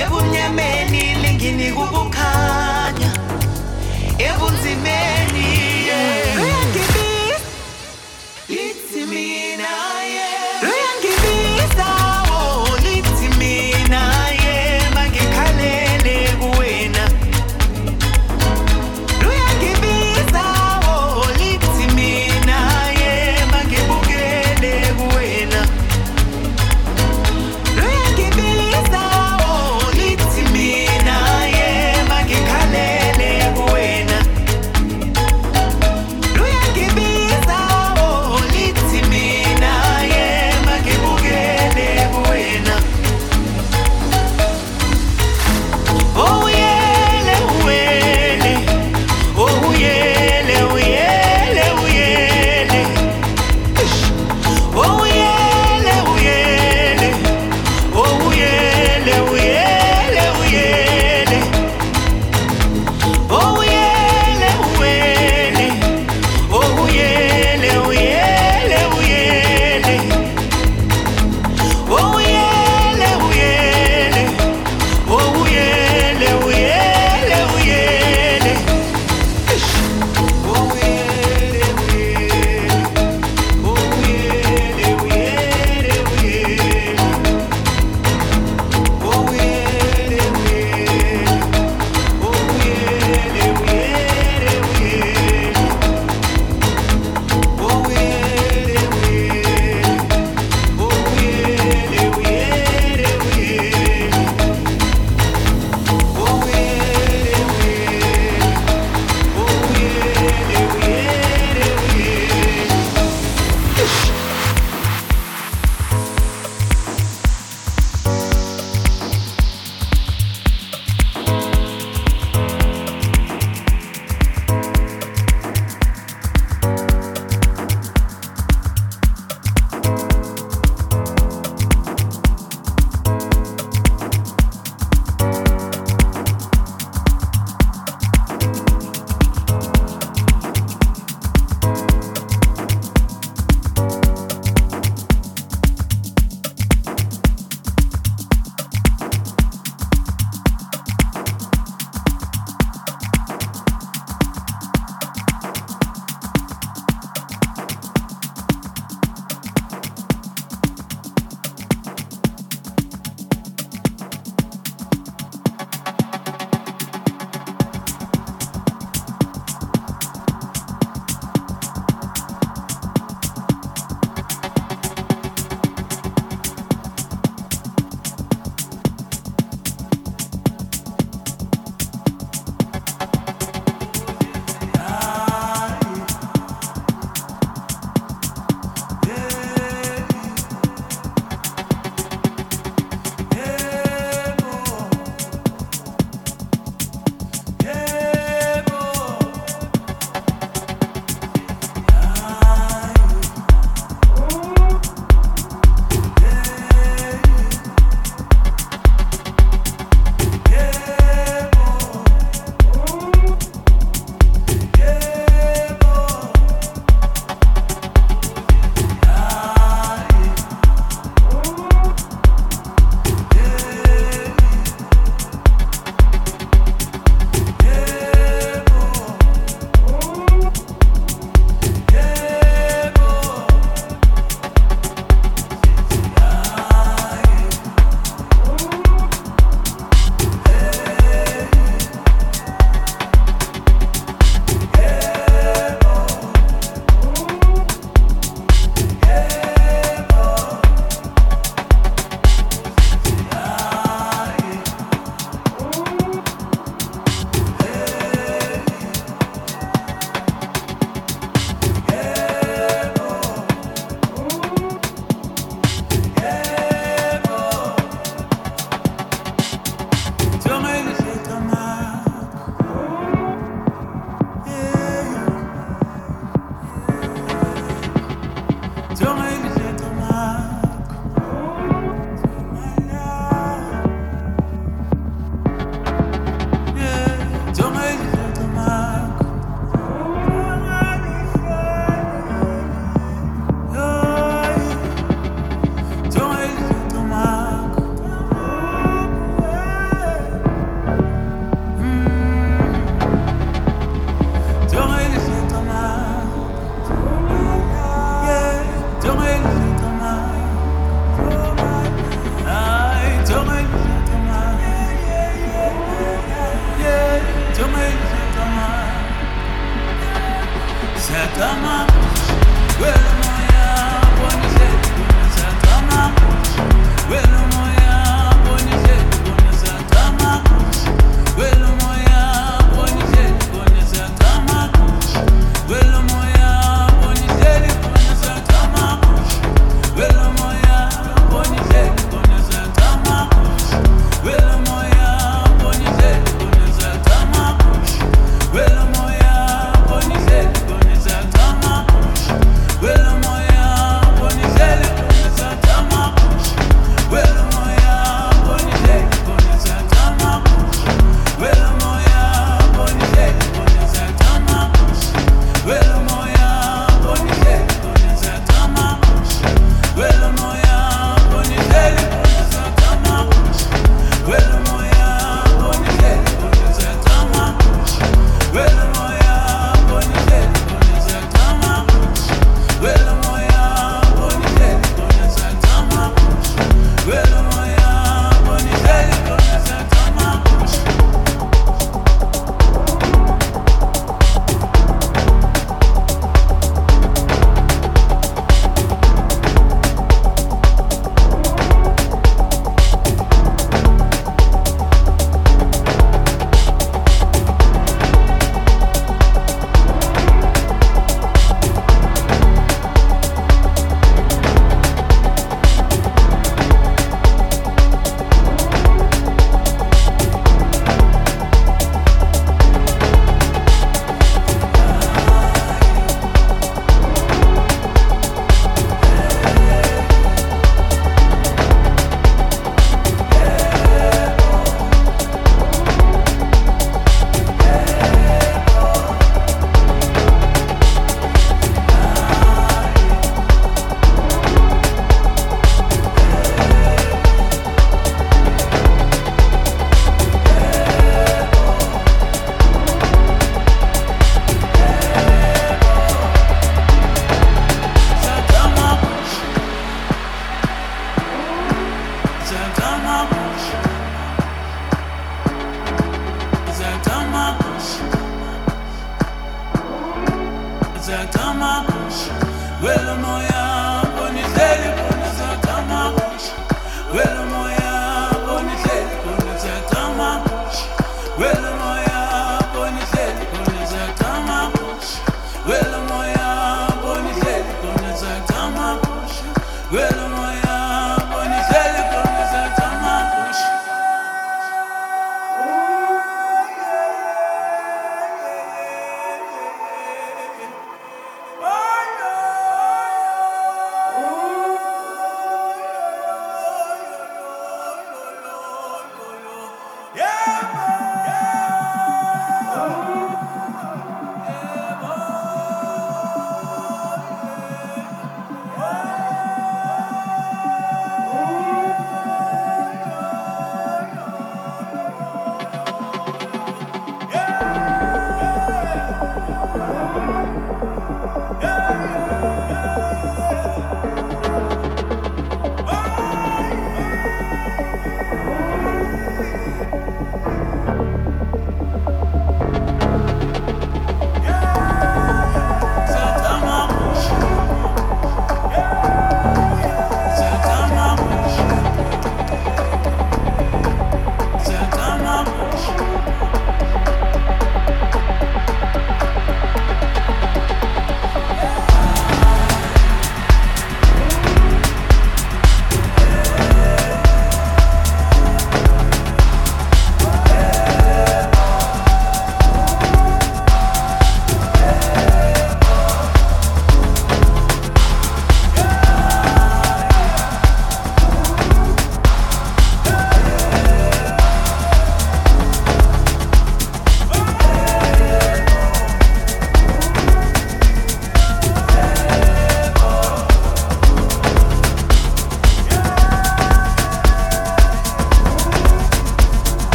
ebumnyameni linginika ukukhanya ebunzimeni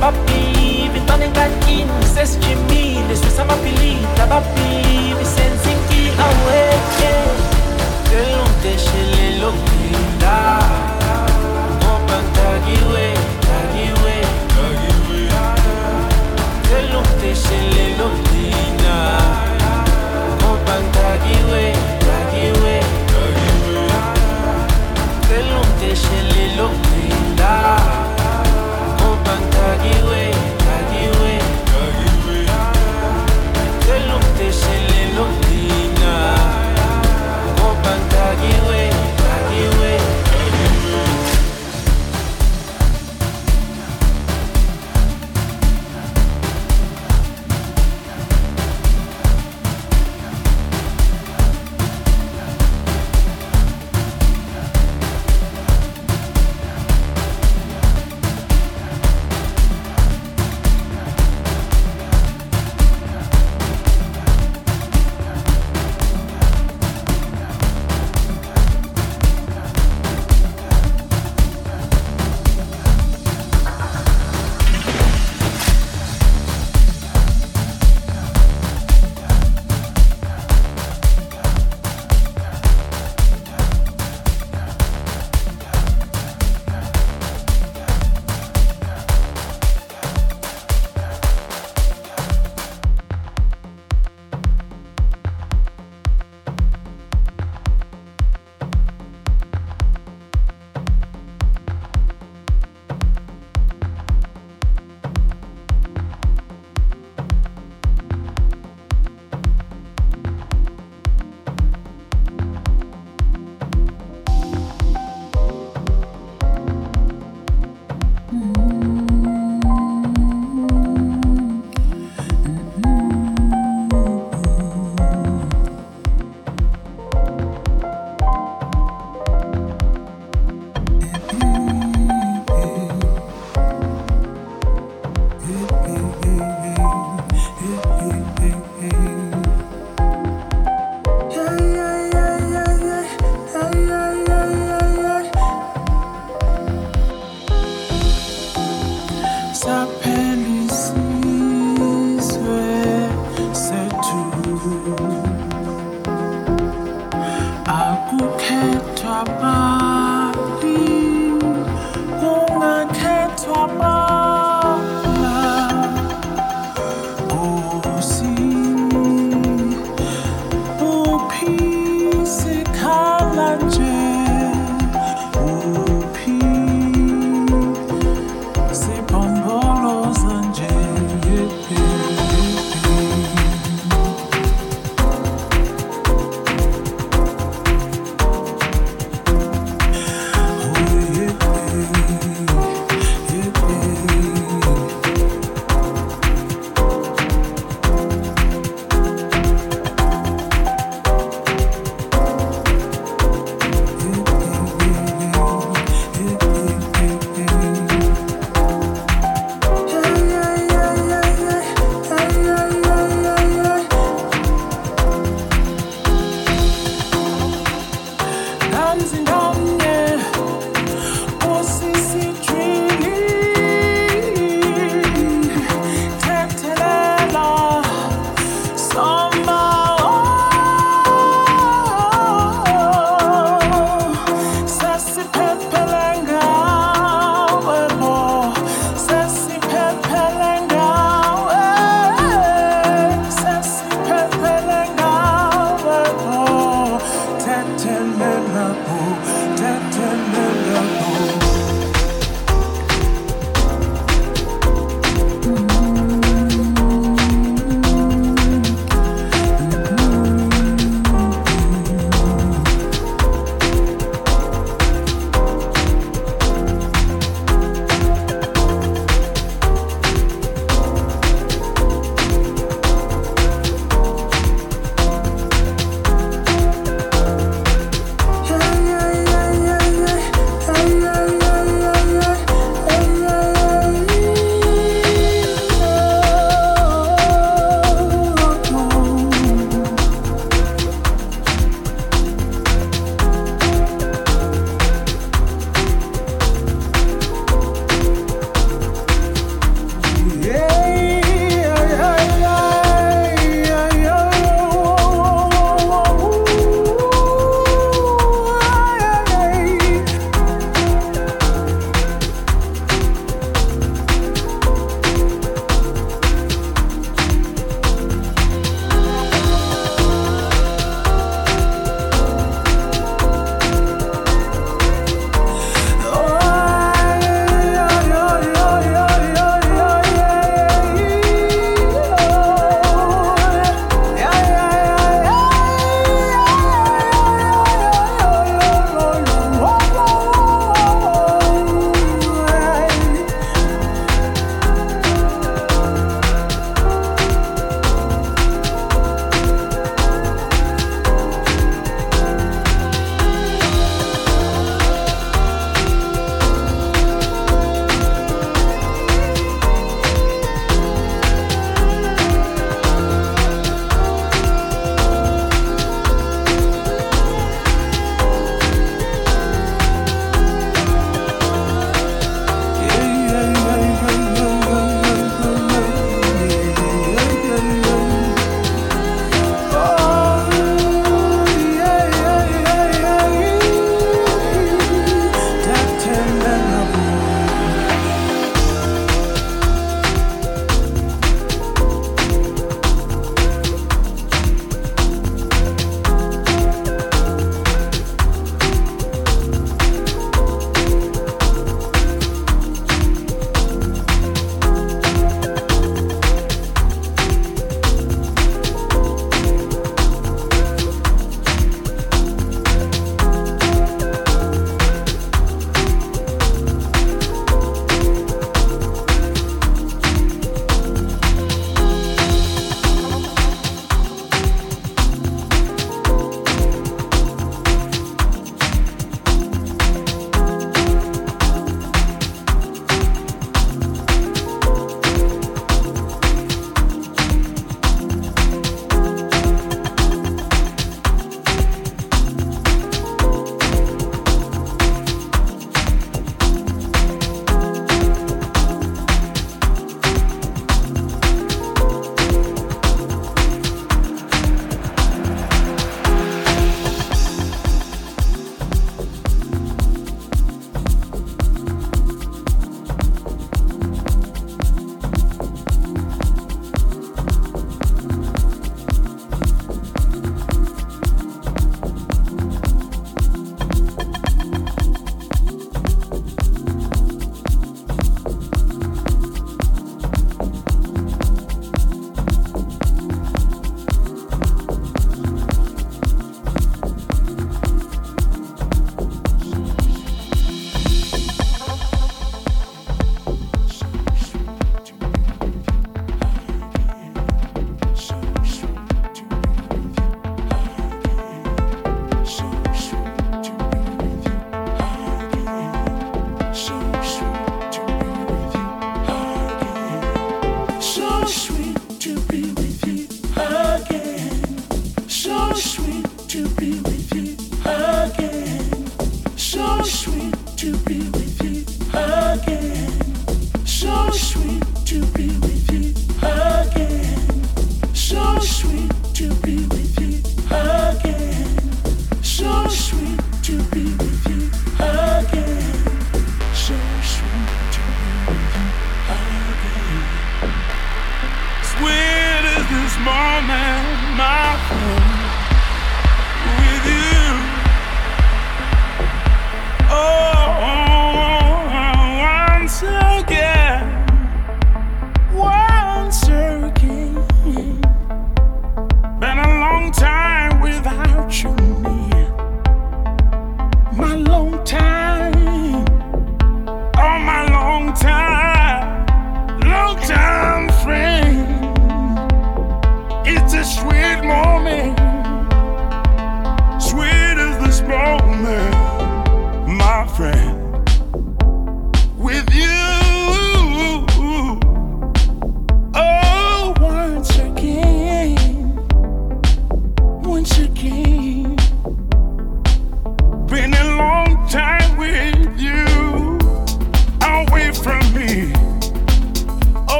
Tabapi, vitone ngatini, sesjimi, leswi sa mapili, tabapi, visa